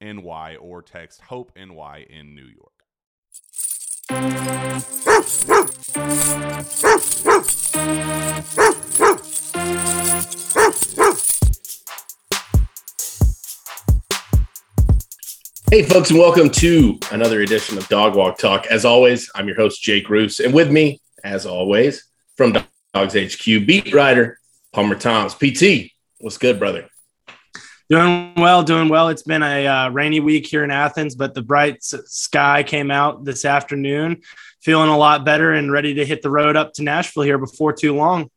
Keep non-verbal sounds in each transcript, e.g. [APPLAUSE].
NY or text Hope NY in New York. Hey, folks, and welcome to another edition of Dog Walk Talk. As always, I'm your host, Jake Reuse, and with me, as always, from Dawgs HQ, beat writer Palmer Thombs. PT, what's good, brother? Doing well, doing well. It's been a uh, rainy week here in Athens, but the bright sky came out this afternoon. Feeling a lot better and ready to hit the road up to Nashville here before too long.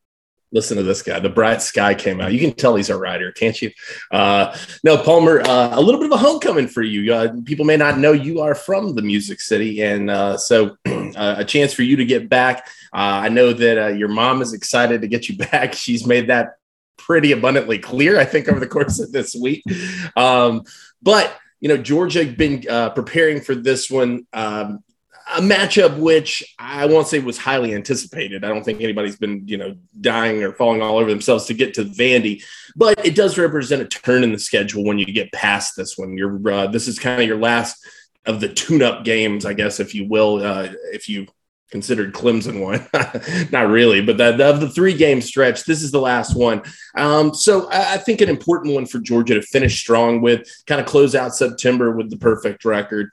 Listen to this guy. The bright sky came out. You can tell he's a writer, can't you? Uh, no, Palmer. Uh, a little bit of a homecoming for you. Uh, people may not know you are from the Music City, and uh, so [CLEARS THROAT] uh, a chance for you to get back. I know that your mom is excited to get you [LAUGHS] back. She's made that pretty abundantly clear, I think, over the course of this week. Um, but you know, Georgia been uh, preparing for this one. Um, a matchup which I won't say was highly anticipated. I don't think anybody's been, you know, dying or falling all over themselves to get to Vandy, but it does represent a turn in the schedule when you get past this one. You're uh, this is kind of your last of the tune-up games, I guess, if you will, uh, if you considered Clemson one. [LAUGHS] Not really, but the, of the three game stretch, this is the last one. Um, so I, I, think an important one for Georgia to finish strong with, kind of close out September with the perfect record.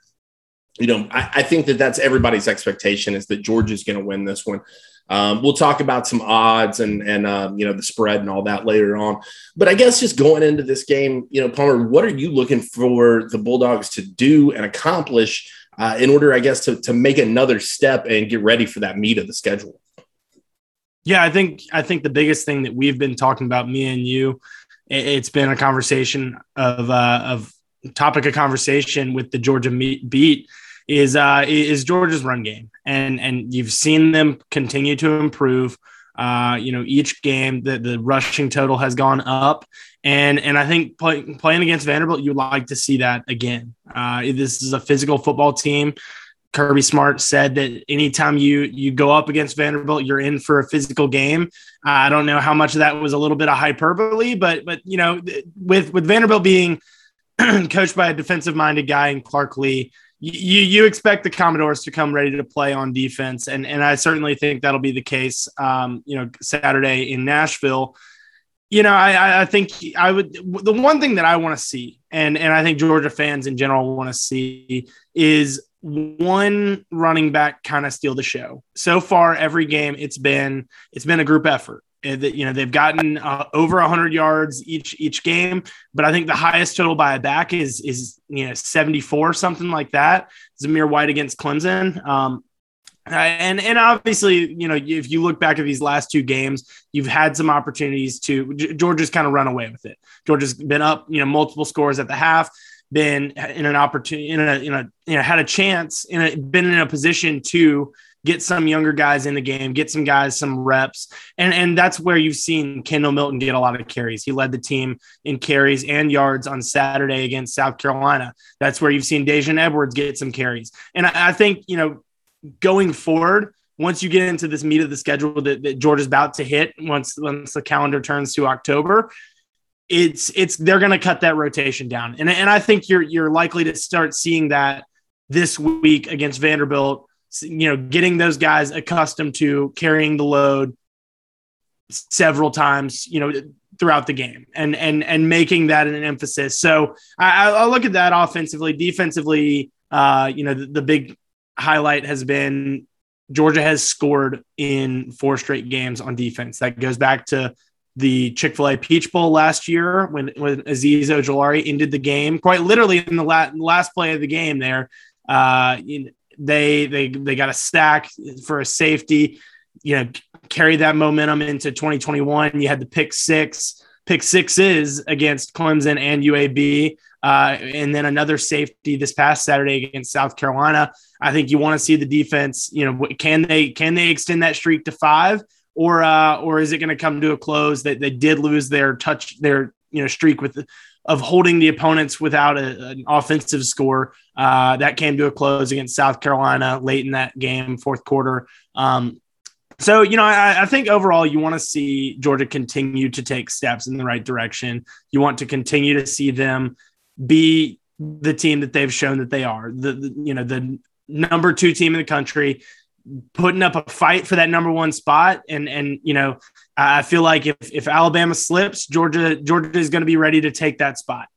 You know, I, I think that that's everybody's expectation is that Georgia's going to win this one. Um, we'll talk about some odds and and um, you know the spread and all that later on. But I guess just going into this game, you know, Palmer, what are you looking for the Bulldogs to do and accomplish uh, in order, I guess, to, to make another step and get ready for that meat of the schedule. Yeah, I think I think the biggest thing that we've been talking about, me and you, it's been a conversation of uh, of topic of conversation with the Georgia beat is uh, is Georgia's run game, and and you've seen them continue to improve. Uh, you know, each game the the rushing total has gone up, and and I think play, playing against Vanderbilt, you'd like to see that again. Uh, this is a physical football team. Kirby Smart said that anytime you you go up against Vanderbilt, you're in for a physical game. Uh, I don't know how much of that was a little bit of hyperbole, but but you know, with with Vanderbilt being [CLEARS THROAT] coached by a defensive minded guy in Clark Lea, you you expect the Commodores to come ready to play on defense, and and I certainly think that'll be the case. Um, you know, Saturday in Nashville you know, I, I think I would. The one thing that I want to see, and and I think Georgia fans in general want to see, is one running back kind of steal the show. So far, every game it's been it's been a group effort. That you know they've gotten uh, over 100 yards each each game, but I think the highest total by a back is is you know 74 something like that. Zamir White against Clemson. Um, Uh, and and obviously, you know, if you look back at these last two games, you've had some opportunities to Georgia's kind of run away with it. Georgia's been up, you know, multiple scores at the half, been in an opportunity, in a, in a, you know, had a chance, in a, been in a position to get some younger guys in the game, get some guys some reps, and and that's where you've seen Kendall Milton get a lot of carries. He led the team in carries and yards on Saturday against South Carolina. That's where you've seen Daijun Edwards get some carries, and I, I think you know going forward, once you get into this meat of the schedule that, that Georgia's about to hit, once once the calendar turns to October, it's it's they're going to cut that rotation down, and and I think you're you're likely to start seeing that this week against Vanderbilt. You know, getting those guys accustomed to carrying the load several times. You know, throughout the game and and and making that an emphasis. So I, I look at that offensively, defensively. Uh, you know, the, the big highlight has been Georgia has scored in four straight games on defense. That goes back to the Chick fil A Peach Bowl last year when, when Azeez Ojulari ended the game, quite literally in the la- last play of the game there. Uh, they, they, they got a stack for a safety, you know, carry that momentum into 2021. You had the pick six, pick sixes against Clemson and UAB. Uh, and then another safety this past Saturday against South Carolina. I think you want to see the defense. You know, can they can they extend that streak to five, or uh, or is it going to come to a close that they did lose their touch their you know streak with of holding the opponents without a, an offensive score uh, that came to a close against South Carolina late in that game, fourth quarter. Um, so, you know, I, I, think overall you want to see Georgia continue to take steps in the right direction. You want to continue to see them be the team that they've shown that they are. The, the, you know the number two team in the country, putting up a fight for that number one spot. And and you know I feel like if if Alabama slips, Georgia Georgia is going to be ready to take that spot.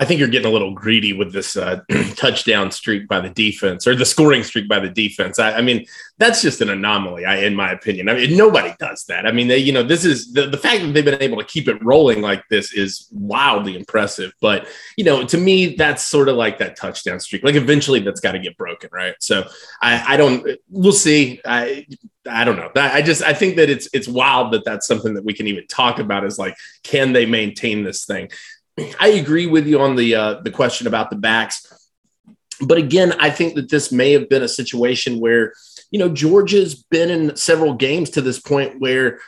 I think you're getting a little greedy with this uh, [CLEARS THROAT] touchdown streak by the defense or the scoring streak by the defense. I, I mean, that's just an anomaly, I, in my opinion. I mean, nobody does that. I mean, they, you know, this is the, the fact that they've been able to keep it rolling like this is wildly impressive. But, you know, to me, that's sort of like that touchdown streak. Like eventually that's got to get broken, right? So I, I don't, we'll see. I, I don't know. I just I think that it's it's wild that that's something that we can even talk about. Is like, can they maintain this thing? I agree with you on the uh, the question about the backs, but again, I think that this may have been a situation where you know Georgia's been in several games to this point where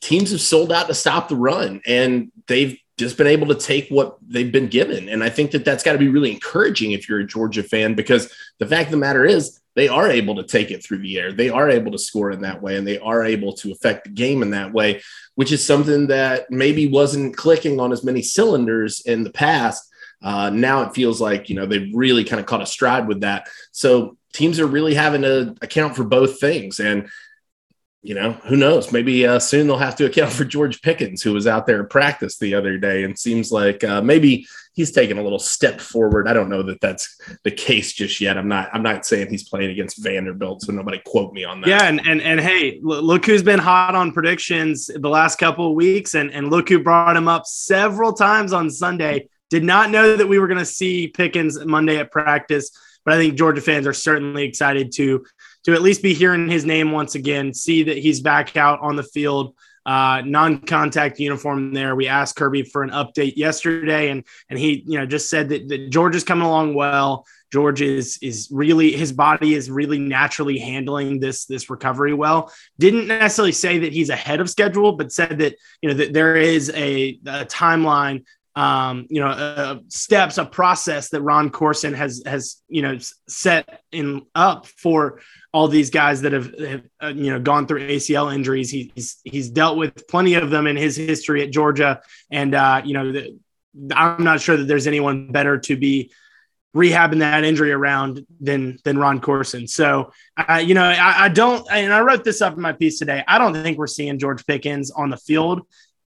teams have sold out to stop the run, and they've just been able to take what they've been given. And I think that that's got to be really encouraging if you're a Georgia fan, because the fact of the matter is they are able to take it through the air. They are able to score in that way, and they are able to affect the game in that way, which is something that maybe wasn't clicking on as many cylinders in the past. Uh, now it feels like you know they've really kind of caught a stride with that. So teams are really having to account for both things, and you know, who knows? Maybe uh, soon they'll have to account for George Pickens, who was out there in practice the other day, and seems like uh, maybe he's taken a little step forward. I don't know that that's the case just yet. I'm not. I'm not saying he's playing against Vanderbilt, so nobody quote me on that. Yeah, and and and hey, look who's been hot on predictions the last couple of weeks, and and look who brought him up several times on Sunday. Did not know that we were going to see Pickens Monday at practice, but I think Georgia fans are certainly excited to to at least be hearing his name once again, see that he's back out on the field, uh, non-contact uniform there. We asked Kirby for an update yesterday, and and he you know just said that, that George is coming along well. George is is really his body is really naturally handling this this recovery well. Didn't necessarily say that he's ahead of schedule, but said that you know that there is a, a timeline um, you know, uh, steps, a process that Ron Courson has has you know set in up for all these guys that have, have uh, you know gone through ACL injuries. He's he's dealt with plenty of them in his history at Georgia, and uh, you know, the, I'm not sure that there's anyone better to be rehabbing that injury around than than Ron Courson. So, uh, you know, I, I, don't, and I wrote this up in my piece today. I don't think we're seeing George Pickens on the field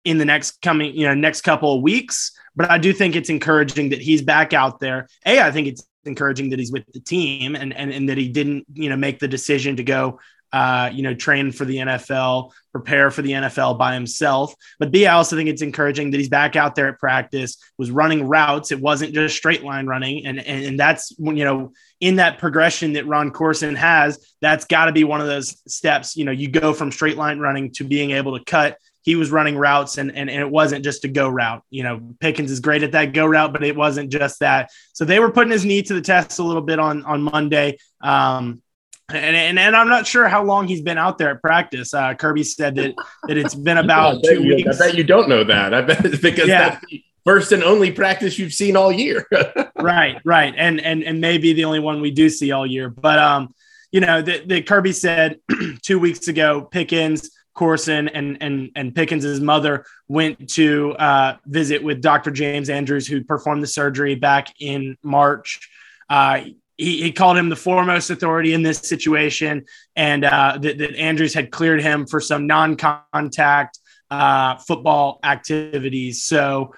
in the next coming, you know, next couple of weeks. But I do think it's encouraging that he's back out there. A, I think it's encouraging that he's with the team and and, and that he didn't, you know, make the decision to go uh, you know, train for the NFL, prepare for the NFL by himself. But B, I also think it's encouraging that he's back out there at practice, was running routes. It wasn't just straight line running. And, and, and that's when, you know, in that progression that Ron Courson has, that's got to be one of those steps. You know, you go from straight line running to being able to cut. He was running routes and, and, and it wasn't just a go route. You know, Pickens is great at that go route, but it wasn't just that. So they were putting his knee to the test a little bit on, on Monday. Um, and, and, and I'm not sure how long he's been out there at practice. Uh, Kirby said that that it's been [LAUGHS] about two you, weeks. I bet you don't know that. I bet because yeah. that's the first and only practice you've seen all year. [LAUGHS] right, right, and and and maybe the only one we do see all year. But um, you know, the Kirby said [CLEARS THROAT] two weeks ago, Pickens, Courson, and and and Pickens's mother went to uh, visit with Dr. James Andrews, who performed the surgery back in March. Uh, he, he, called him the foremost authority in this situation, and uh, that, that, Andrews had cleared him for some non-contact uh, football activities. So,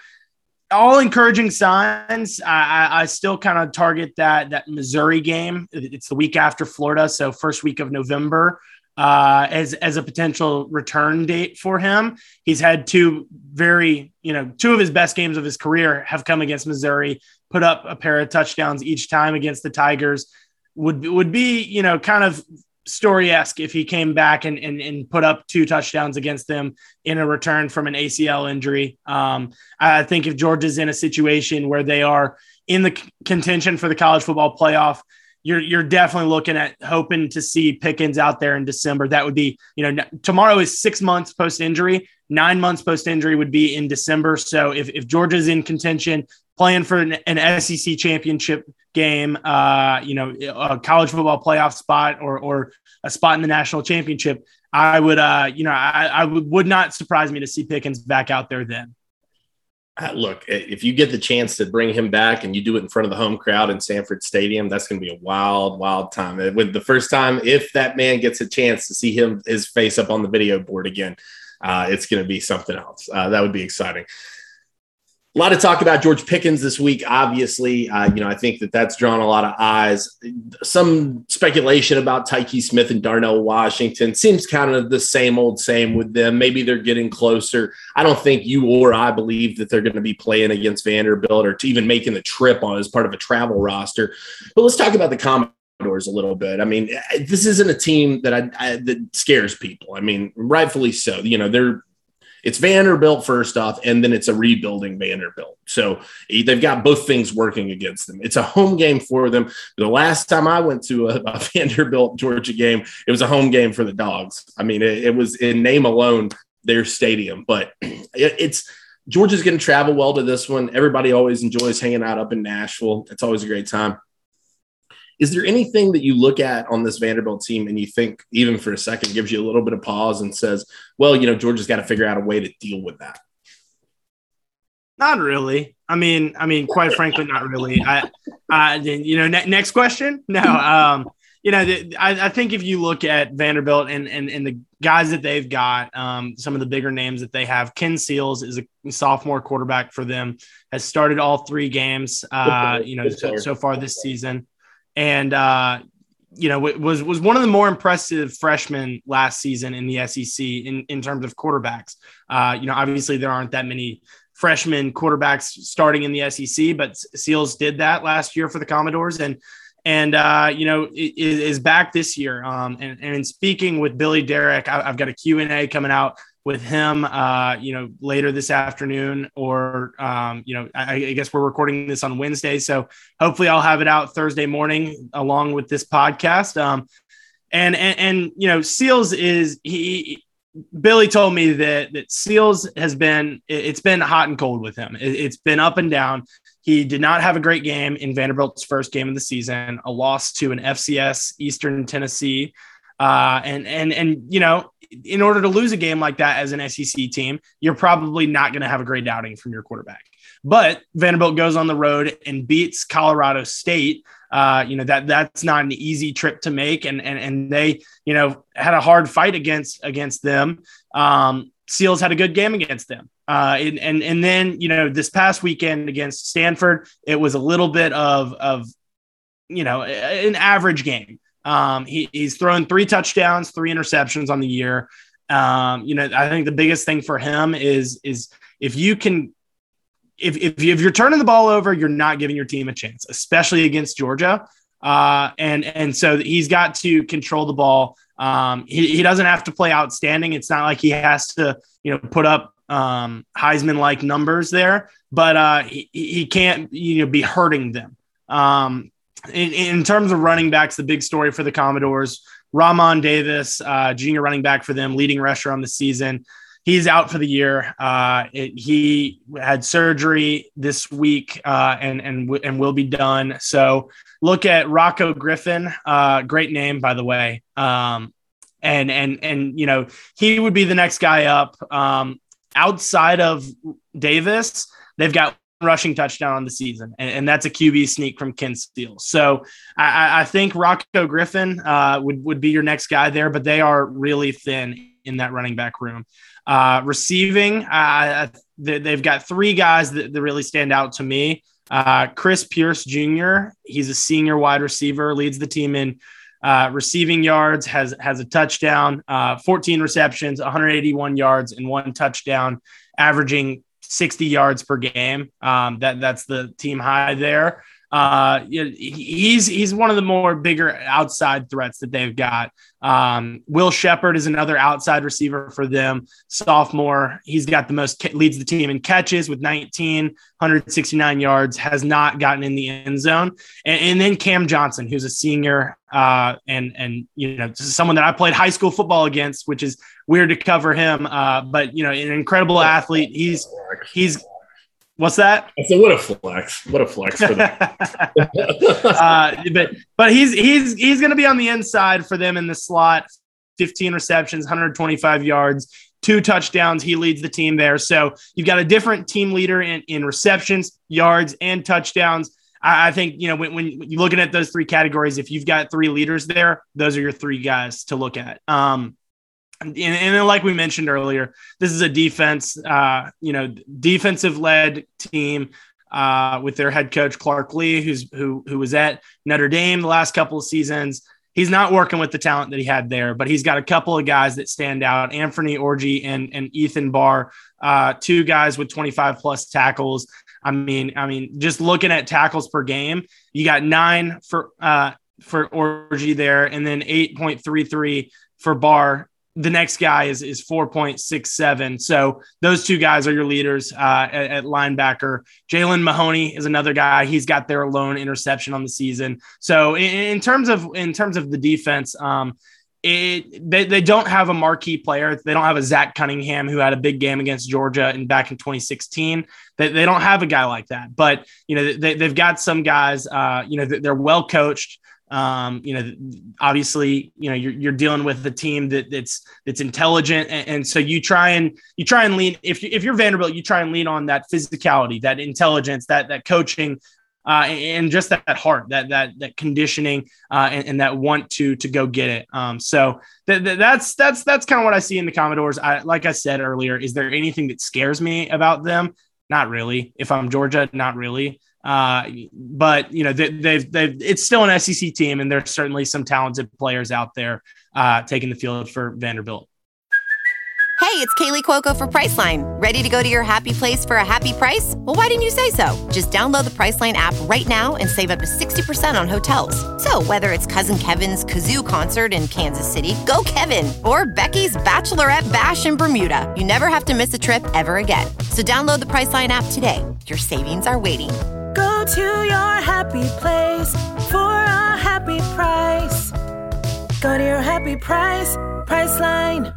all encouraging signs. I, I still kind of target that that Missouri game. It's the week after Florida, so first week of November. Uh, as as a potential return date for him. He's had two very, you know, two of his best games of his career have come against Missouri put up a pair of touchdowns each time against the Tigers. Would would be you know kind of story esque if he came back and, and and put up two touchdowns against them in a return from an ACL injury. Um, I think if Georgia's in a situation where they are in the contention for the college football playoff, you're you're definitely looking at hoping to see Pickens out there in December. That would be, you know, tomorrow is six months post injury. Nine months post injury would be in December. So if, if Georgia's in contention, playing for an, an SEC championship game, uh, you know, a college football playoff spot or, or a spot in the national championship, I would, uh, you know, I, I would, would not surprise me to see Pickens back out there then. Look, if you get the chance to bring him back and you do it in front of the home crowd in Sanford Stadium, that's going to be a wild, wild time. With the first time, if that man gets a chance to see him his face up on the video board again, uh, it's going to be something else. Uh, that would be exciting a lot of talk about George Pickens this week. Obviously, uh, you know, I think that that's drawn a lot of eyes. Some speculation about Tykee Smith and Darnell Washington seems kind of the same old same with them. Maybe they're getting closer. I don't think you or I believe that they're going to be playing against Vanderbilt or even making the trip on as part of a travel roster. But let's talk about the Commodores a little bit. I mean, this isn't a team that I, I that scares people. I mean, rightfully so. You know, they're it's Vanderbilt first off, and then it's a rebuilding Vanderbilt. So eh, they've got both things working against them. It's a home game for them. The last time I went to a, a [LAUGHS] Vanderbilt Georgia game, it was a home game for the Dogs. I mean, it, it was in name alone their stadium, but [CLEARS THROAT] it, it's Georgia's going to travel well to this one. Everybody always enjoys hanging out up in Nashville. It's always a great time. Is there anything that you look at on this Vanderbilt team and you think, even for a second, gives you a little bit of pause and says, well, you know, Georgia's got to figure out a way to deal with that? Not really. I mean, I mean, quite frankly, not really. I, I, you know, ne- next question. [LAUGHS] No, um, you know, the, I, I, think if you look at Vanderbilt and and, and the guys that they've got, um, some of the bigger names that they have, Ken Seals is a sophomore quarterback for them, has started all three games, uh, you know, so, so far this season and uh, you know was was one of the more impressive freshmen last season in the SEC in in terms of quarterbacks. Uh, you know, obviously there aren't that many freshman quarterbacks starting in the SEC, but Seals did that last year for the Commodores and and uh, you know is, back this year. Um, and, and in speaking with Billy Derrick, I, have got a Q and A coming out with him, uh, you know, later this afternoon, or um, you know, I, I, guess we're recording this on Wednesday, so hopefully I'll have it out Thursday morning along with this podcast. Um, and and and you know, Seals is he. Billy told me that that Seals has been it's been hot and cold with him. It, it's been up and down. He did not have a great game in Vanderbilt's first game of the season, a loss to an FCS Eastern Tennessee. Uh, and and and you know, in order to lose a game like that as an SEC team, you're probably not going to have a great outing from your quarterback. But Vanderbilt goes on the road and beats Colorado State. Uh, you know that that's not an easy trip to make, and and and they you know had a hard fight against against them. Um, Seals had a good game against them. Uh, and, and and then you know this past weekend against Stanford, it was a little bit of of you know an average game. Um, he, he's thrown three touchdowns, three interceptions on the year. Um, you know, I think the biggest thing for him is is if you can if, if, if you're turning the ball over, you're not giving your team a chance, especially against Georgia. Uh, and and so he's got to control the ball. Um, he, he doesn't have to play outstanding. It's not like he has to, you know, put up um, Heisman like numbers there, but uh, he, he can't, you know, be hurting them. Um, in, in terms of running backs, the big story for the Commodores, Re'Mahn Davis, uh, junior running back for them, leading rusher on the season. He's out for the year. Uh, it, he had surgery this week uh, and and w- and will be done. So look at Rocco Griffin. Uh, great name, by the way. Um, and and and you know he would be the next guy up. Um, outside of Davis, they've got rushing touchdown on the season, and, and that's a QB sneak from Ken Seals. So I, I think Rocco Griffin uh, would would be your next guy there, but they are really thin in that running back room. Uh, receiving, uh, they, have got three guys that, that, really stand out to me. Uh, Chris Pierce Jr. He's a senior wide receiver, leads the team in uh, receiving yards, has has a touchdown, uh, 14 receptions, 181 yards, and one touchdown, averaging 60 yards per game. Um, that that's the team high there. Uh, he's he's one of the more bigger outside threats that they've got. Um, Will Sheppard is another outside receiver for them, sophomore. He's got the most leads the team in catches with 19, 169 yards. Has not gotten in the end zone, and, and then Cam Johnson, who's a senior, uh, and and you know someone that I played high school football against, which is weird to cover him, uh, but you know an incredible athlete. He's he's What's that? I said, what a flex! What a flex for them. [LAUGHS] uh, but but he's he's he's going to be on the inside for them in the slot. 15 receptions, 125 yards, two touchdowns. He leads the team there. So you've got a different team leader in, in receptions, yards, and touchdowns. I, I think you know when, when you're looking at those three categories, if you've got three leaders there, those are your three guys to look at. Um, and, and like we mentioned earlier, this is a defense, uh, you know, defensive led team uh, with their head coach Clark Lea, who's who who was at Notre Dame the last couple of seasons. He's not working with the talent that he had there, but he's got a couple of guys that stand out: Anthony Orji and and Ethan Barr, uh, two guys with 25 plus tackles. I mean, I mean, just looking at tackles per game, you got nine for uh, for Orji there, and then 8.33 for Barr the next guy is is 4.67. So those two guys are your leaders uh, at, at, linebacker. Jalen Mahoney is another guy. He's got their lone interception on the season. So in, in terms of in terms of the defense, um, it they, they don't have a marquee player. They don't have a Zach Cunningham who had a big game against Georgia and back in 2016. They, they don't have a guy like that. But you know they, they've got some guys. Uh, you know they're well coached. Um, you know, obviously, you know, you're, you're dealing with a team that that's that's intelligent, and, and, so you try and you try and lean. If you, if you're Vanderbilt, you try and lean on that physicality, that intelligence, that that coaching, uh, and, just that, that, heart, that that that conditioning, uh, and, and, that want to to go get it. Um, so th- th- that's that's that's kind of what I see in the Commodores. I, like I said earlier, is there anything that scares me about them? Not really. If I'm Georgia, not really. Uh, but you know they, they've they've it's still an SEC team, and there's certainly some talented players out there uh, taking the field for Vanderbilt. Hey, it's Kaley Cuoco for Priceline. Ready to go to your happy place for a happy price? Well, why didn't you say so? Just download the Priceline app right now and save up to 60% on hotels. So, whether it's Cousin Kevin's Kazoo concert in Kansas City, go Kevin, or Becky's Bachelorette Bash in Bermuda, you never have to miss a trip ever again. So, download the Priceline app today. Your savings are waiting Go to your happy place for a happy price. Go to your happy price, Priceline.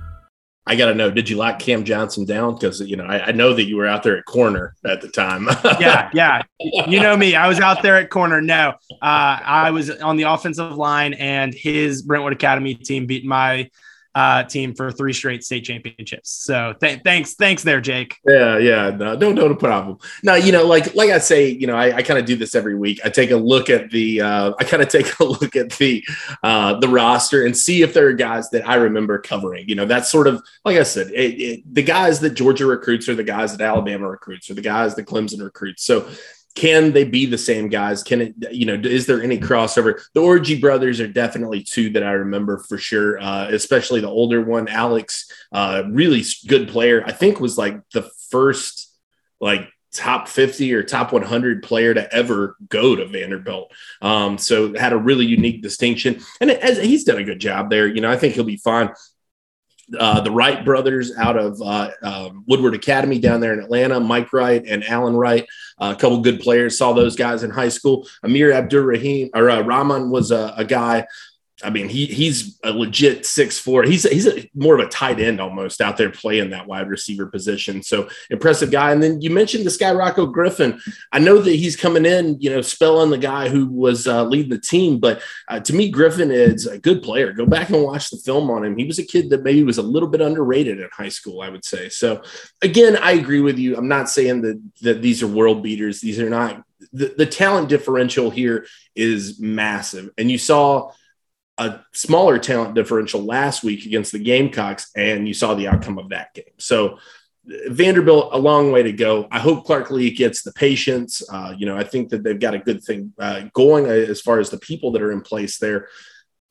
I got to know, did you lock Cam Johnson down? Because, you know, I, I, know that you were out there at corner at the time. [LAUGHS] yeah, yeah. You know me. I was out there at corner. No, uh, I was on the offensive line, and his Brentwood Academy team beat my uh, team for three straight state championships. So th- thanks, thanks there, Jake. Yeah, yeah, no, no problem. Now, you know, like like I say, you know, I, I kind of do this every week. I take a look at the, uh, I kind of take a [LAUGHS] look at the uh, the roster and see if there are guys that I remember covering. You know, that's sort of like I said, it, it, the guys that Georgia recruits are the guys that Alabama recruits, or the guys that Clemson recruits. So can they be the same guys? Can it, you know, is there any crossover? The Orji brothers are definitely two that I remember for sure, uh, especially the older one, Alex, uh, really good player. I think was like the first like top 50 or top 100 player to ever go to Vanderbilt. Um, so had a really unique distinction and as, he's done a good job there. You know, I think he'll be fine. Uh, the Wright brothers out of uh, um, Woodward Academy down there in Atlanta, Mike Wright and Alan Wright, uh, a couple good players. Saw those guys in high school. Amir Abdur Rahim or uh, Rahman was a, a guy I mean, he he's a legit six four. He's he's a, more of a tight end almost out there playing that wide receiver position. So impressive guy. And then you mentioned this guy Rocco Griffin. I know that he's coming in, you know, spelling the guy who was uh, leading the team, but uh, to me, Griffin is a good player. Go back and watch the film on him. He was a kid that maybe was a little bit underrated in high school, I would say. So again, I agree with you. I'm not saying that that these are world beaters. These are not the, the talent differential here is massive. And you saw a smaller talent differential last week against the Gamecocks, and you saw the outcome of that game. So Vanderbilt, a long way to go. I hope Clark Lea gets the patience. Uh, you know, I think that they've got a good thing uh, going as far as the people that are in place there.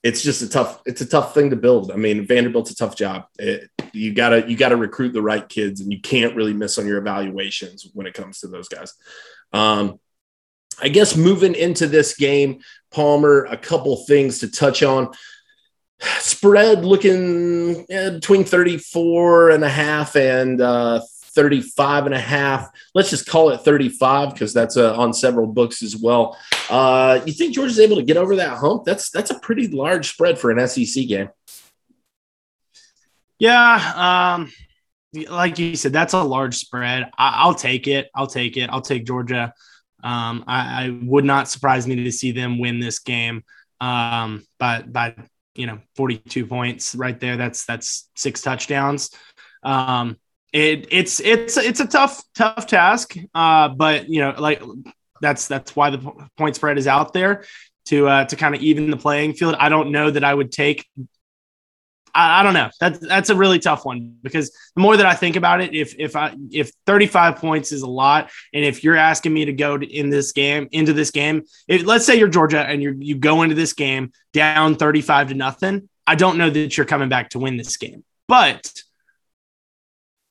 It's just a tough, it's a tough thing to build. I mean, Vanderbilt's a tough job. It, you gotta, you gotta recruit the right kids, and you can't really miss on your evaluations when it comes to those guys. Um, I guess moving into this game, Palmer, a couple things to touch on. Spread looking between 34 and a half and uh, 35 and a half. Let's just call it 35 because that's uh, on several books as well. Uh, you think Georgia's able to get over that hump? That's that's a pretty large spread for an SEC game. Yeah, um, like you said, that's a large spread. I, will take it. I'll take it. I'll take Georgia. Um, I, I, would not surprise me to see them win this game um, by by you know 42 points right there. That's that's six touchdowns. Um, it it's it's it's a tough tough task, uh, but you know like that's that's why the point spread is out there to uh, to kind of even the playing field. I don't know that I would take I, I, don't know. That's that's a really tough one because the more that I think about it, if if I if 35 points is a lot, and if you're asking me to go to, in this game into this game, if, let's say you're Georgia and you you go into this game down 35 to nothing, I don't know that you're coming back to win this game. But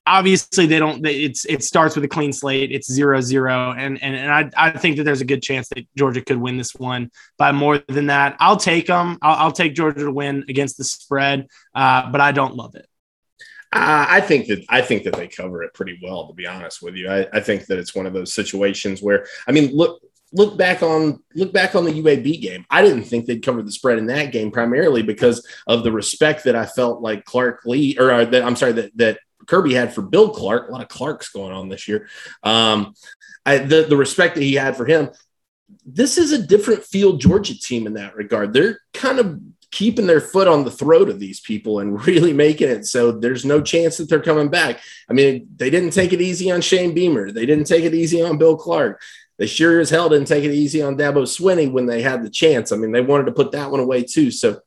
obviously they don't they, it's it starts with a clean slate. It's zero zero. And and, and I, I think that there's a good chance that georgia could win this one by more than that. I'll take them i'll, I'll take georgia to win against the spread uh, but i don't love it. Uh, I think that I think that they cover it pretty well. To be honest with you, I, I think that it's one of those situations where I mean, look look back on look back on the UAB game. I didn't think they'd cover the spread in that game primarily because of the respect that I felt like Clark Lea or uh, that I'm sorry that that Kirby had for Bill Clark. A lot of Clarks going on this year. Um, I, the the respect that he had for him. This is a different field Georgia team in that regard. They're kind of keeping their foot on the throat of these people and [LAUGHS] really making it so there's no chance that they're coming back. I mean, they didn't take it easy on Shane Beamer. They didn't take it easy on Bill Clark. They sure as hell didn't take it easy on Dabo Swinney when they had the chance. I mean, they wanted to put that one away too. So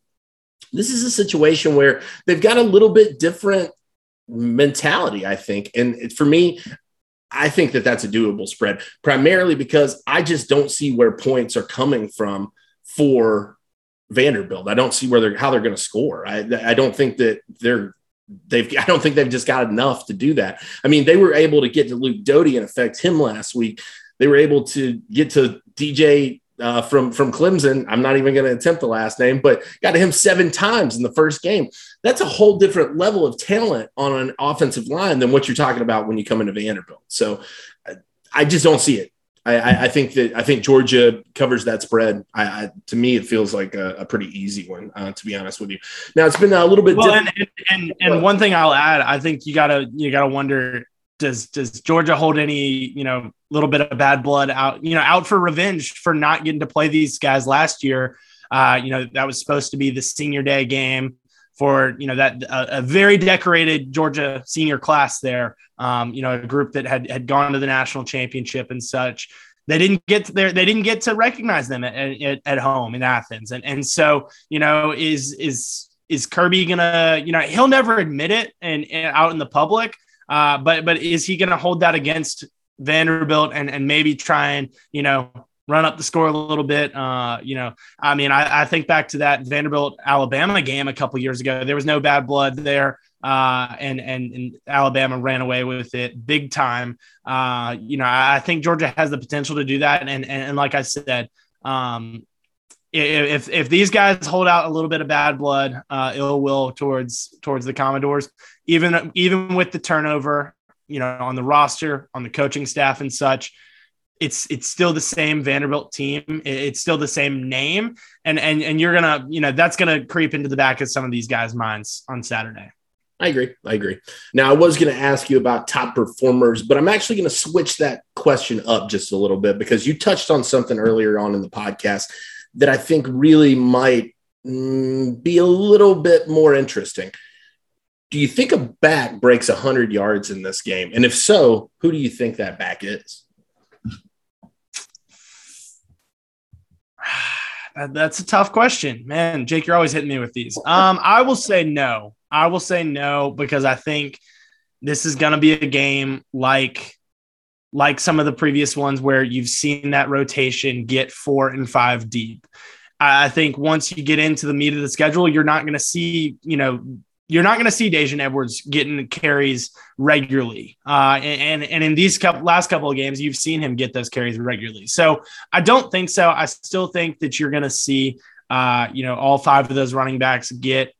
this is a situation where they've got a little bit different mentality, I think. And for me, I think that that's a doable spread, primarily because I just don't see where points are coming from for Vanderbilt. I don't see where they're how they're going to score. I I don't think that they're they've I don't think they've just got enough to do that. I mean, they were able to get to Luke Doty and affect him last week. They were able to get to DJ uh, from from Clemson. I'm not even going to attempt the last name, but got to him seven times in the first game. That's a whole different level of talent on an offensive line than what you're talking about when you come into Vanderbilt. So I just don't see it. I, I, think that I think Georgia covers that spread. I, I to me, it feels like a, a pretty easy one. Uh, to be honest with you, now it's been a little bit. Well, and, and, and one thing I'll add, I think you gotta you gotta wonder does does Georgia hold any you know little bit of bad blood out you know out for revenge for not getting to play these guys last year? Uh, you know that was supposed to be the senior day game for you know that uh, a very decorated Georgia senior class there. Um, you know a group that had had gone to the national championship and such. They didn't get there. They didn't get to recognize them at, at, at home in Athens, and and so you know is is is Kirby gonna you know he'll never admit it and, and out in the public uh, but but is he going to hold that against Vanderbilt and and maybe try and you know run up the score a little bit. Uh, you know, I mean, I, I think back to that Vanderbilt Alabama game a couple years ago. There was no bad blood there. Uh, and, and, and Alabama ran away with it big time. Uh, you know, I, I think Georgia has the potential to do that. And, and, and like I said, um, if if these guys hold out a little bit of bad blood, uh, ill will towards towards the Commodores, even even with the turnover, you know, on the roster, on the coaching staff and such, it's it's still the same Vanderbilt team. It's still the same name, and and and you're gonna, you know, that's gonna creep into the back of some of these guys' minds on Saturday. I agree. I agree. Now, I was going to ask you about top performers, but I'm actually going to switch that question up just a little bit because you touched on something earlier on in the podcast that I think really might mm, be a little bit more interesting. Do you think a back breaks 100 yards in this game? And if so, who do you think that back is? [SIGHS] That's a tough question, man. Jake, you're always hitting me with these. Um, I will say no. I will say no because I think this is going to be a game like like some of the previous ones where you've seen that rotation get four and five deep. I think once you get into the meat of the schedule, you're not going to see, you know, you're not going to see Daijun Edwards getting carries regularly. Uh, and, and in these couple, last couple of games, you've seen him get those carries regularly. So I don't think so. I still think that you're going to see, uh, you know, all five of those running backs get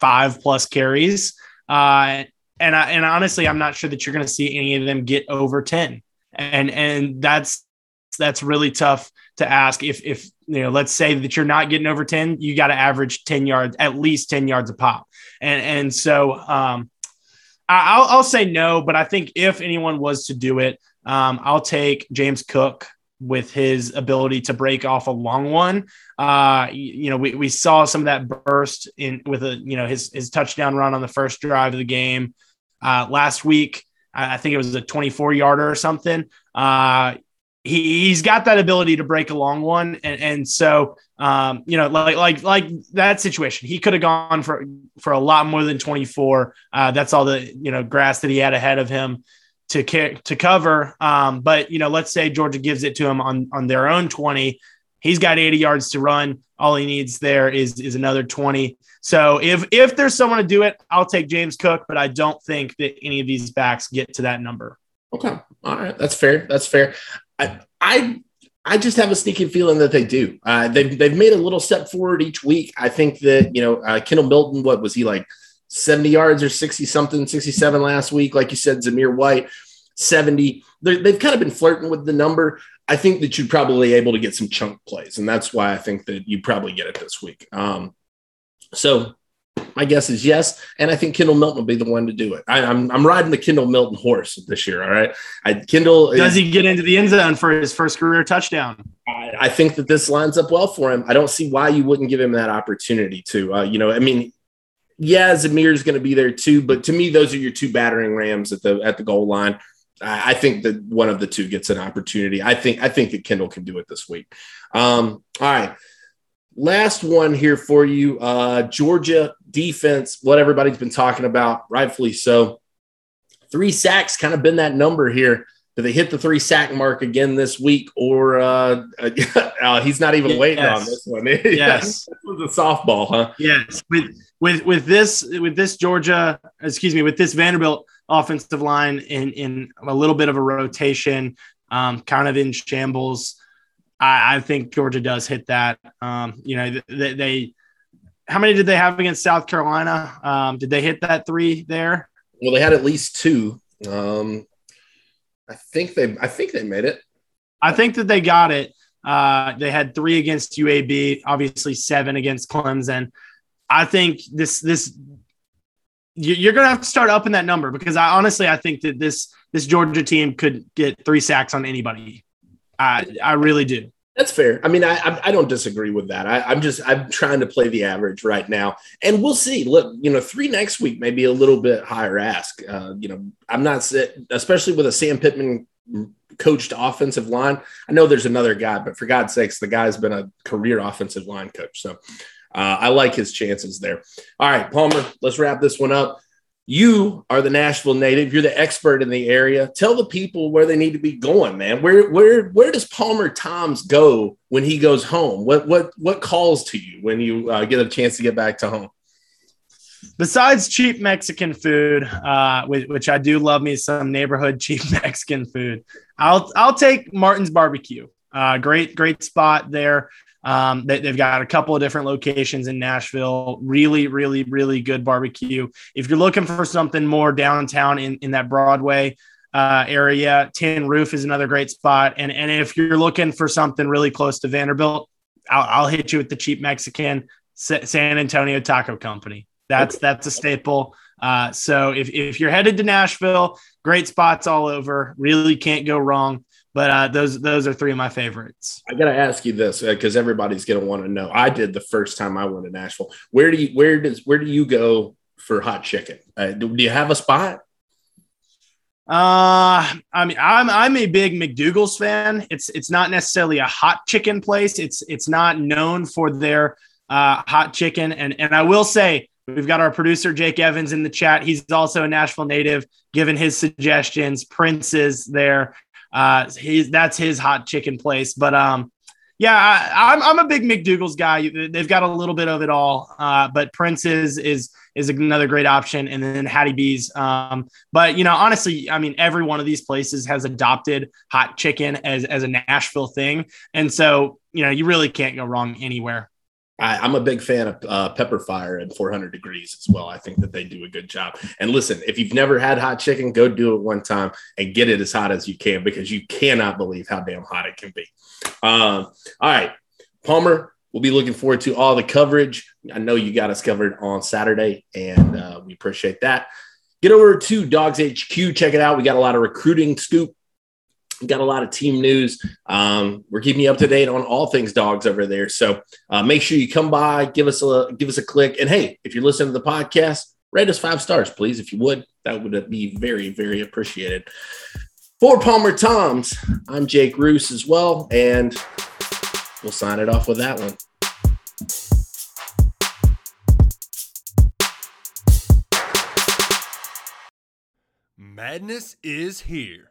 five plus carries. Uh, and I, and honestly, I'm not sure that you're going to see any of them get over 10. And, and that's, that's really tough to ask if, if, you know, let's say that you're not getting over 10, you got to average 10 yards, at least 10 yards a pop. And, and so, um, I'll, I'll say no, but I think if anyone was to do it, um, I'll take James Cook with his ability to break off a long one. Uh, you know, we, we saw some of that burst in with a, you know, his, his touchdown run on the first drive of the game uh, last week. I think it was a 24 yarder or something. Uh, he, he's got that ability to break a long one. And, and so, um, you know, like, like, like that situation, he could have gone for, for a lot more than 24. Uh, that's all the, you know, grass that he had ahead of him to to cover. Um, but you know, let's say Georgia gives it to him on on their own 20. He's got 80 yards to run. All he needs there is is another 20. So if if there's someone to do it, I'll take James Cook, but I don't think that any of these backs get to that number. Okay. All right. That's fair. That's fair. I I I just have a sneaking feeling that they do. Uh, they've they've made a little step forward each week. I think that you know uh, Kendall Milton. What was he like? 70 yards or 60 something, 67 last week. Like you said, Zamir White, 70. They're, they've kind of been flirting with the number. I think that you're probably able to get some chunk plays. And that's why I think that you probably get it this week. Um, so my guess is yes. And I think Kendall Milton will be the one to do it. I, am I'm, I'm riding the Kendall Milton horse this year. All right. I, Kendall does he get into the end zone for his first career touchdown? I, I, think that this lines up well for him. I don't see why you wouldn't give him that opportunity to, uh, you know, I mean, yeah, Zamir is going to be there too, but to me, those are your two battering rams at the at the goal line. I, I think that one of the two gets an opportunity. I think I think that Kendall can do it this week. Um, all right, last one here for you. Uh, Georgia defense, what everybody's been talking about, rightfully so. Three sacks, kind of been that number here. Do they hit the three sack mark again this week, or uh, [LAUGHS] uh, he's not even waiting yes. on this one? [LAUGHS] yes, this was a softball, huh? Yes, with with with this with this Georgia, excuse me, with this Vanderbilt offensive line in in a little bit of a rotation, um, kind of in shambles. I, I think Georgia does hit that. Um, you know, they, they, how many did they have against South Carolina? Um, did they hit that three there? Well, they had at least two. Um, I think they, I think they made it. I think that they got it. Uh, they had three against UAB, obviously seven against Clemson. I think this this you're going to have to start up in that number because I honestly I think that this this Georgia team could get three sacks on anybody. I I really do. That's fair. I mean, I I don't disagree with that. I, am just I'm trying to play the average right now, and we'll see. Look, you know, three next week may be a little bit higher ask. Uh, you know, I'm not especially with a Sam Pittman coached offensive line. I know there's another guy, but for God's sakes, the guy's been a career offensive line coach. So uh, I like his chances there. All right, Palmer, let's wrap this one up. You are the Nashville native. You're the expert in the area. Tell the people where they need to be going, man. Where where where does Palmer Thombs go when he goes home? What what what calls to you when you uh, get a chance to get back to home? Besides cheap Mexican food, uh, which, which I do love me some neighborhood [LAUGHS] cheap Mexican food, I'll I'll take Martin's Barbecue. Uh, great great spot there. Um, they, have got a couple of different locations in Nashville. Really, really, really good barbecue. If you're looking for something more downtown in, in that Broadway uh, area, Tin Roof is another great spot. And, and if you're looking for something really close to Vanderbilt, I'll, I'll hit you with the cheap Mexican San Antonio Taco Company. That's that's a staple. Uh, so if, if you're headed to Nashville, great spots all over. Really can't go wrong. But uh, those those are three of my favorites. I gotta ask you this because uh, everybody's gonna want to know. I did the first time I went to Nashville. Where do you where does where do you go for hot chicken? Uh, do, do you have a spot? Uh, I mean, I'm I'm a big McDougal's fan. It's it's not necessarily a hot chicken place. It's it's not known for their uh, hot chicken. And and I will say we've got our producer Jake Evans in the chat. He's also a Nashville native, given his suggestions. Prince's there. Uh, he's that's his hot chicken place. But um, yeah, I, am I'm, I'm a big McDougal's guy. They've got a little bit of it all. Uh, but Prince's is is another great option, and then Hattie B's. Um, but you know, honestly, I mean, every one of these places has adopted hot chicken as as a Nashville thing, and so you know, you really can't go wrong anywhere. I, am a big fan of uh, Pepper Fire and 400 Degrees as well. I think that they do a good job. And listen, if you've never had hot chicken, go do it one time and get it as hot as you can because you cannot believe how damn hot it can be. Um, all right, Palmer, we'll be looking forward to all the coverage. I know you got us covered on Saturday, and uh, we appreciate that. Get over to Dawgs HQ, check it out. We got a lot of recruiting scoop got a lot of team news. Um, we're keeping you up to date on all things Dawgs over there. So uh, make sure you come by, give us a give us a click, and hey, if you're listening to the podcast, rate us five stars, please, if you would. That would be very very appreciated. For Palmer Thombs, I'm Jake Reuse as well, and we'll sign it off with that one. Madness is here.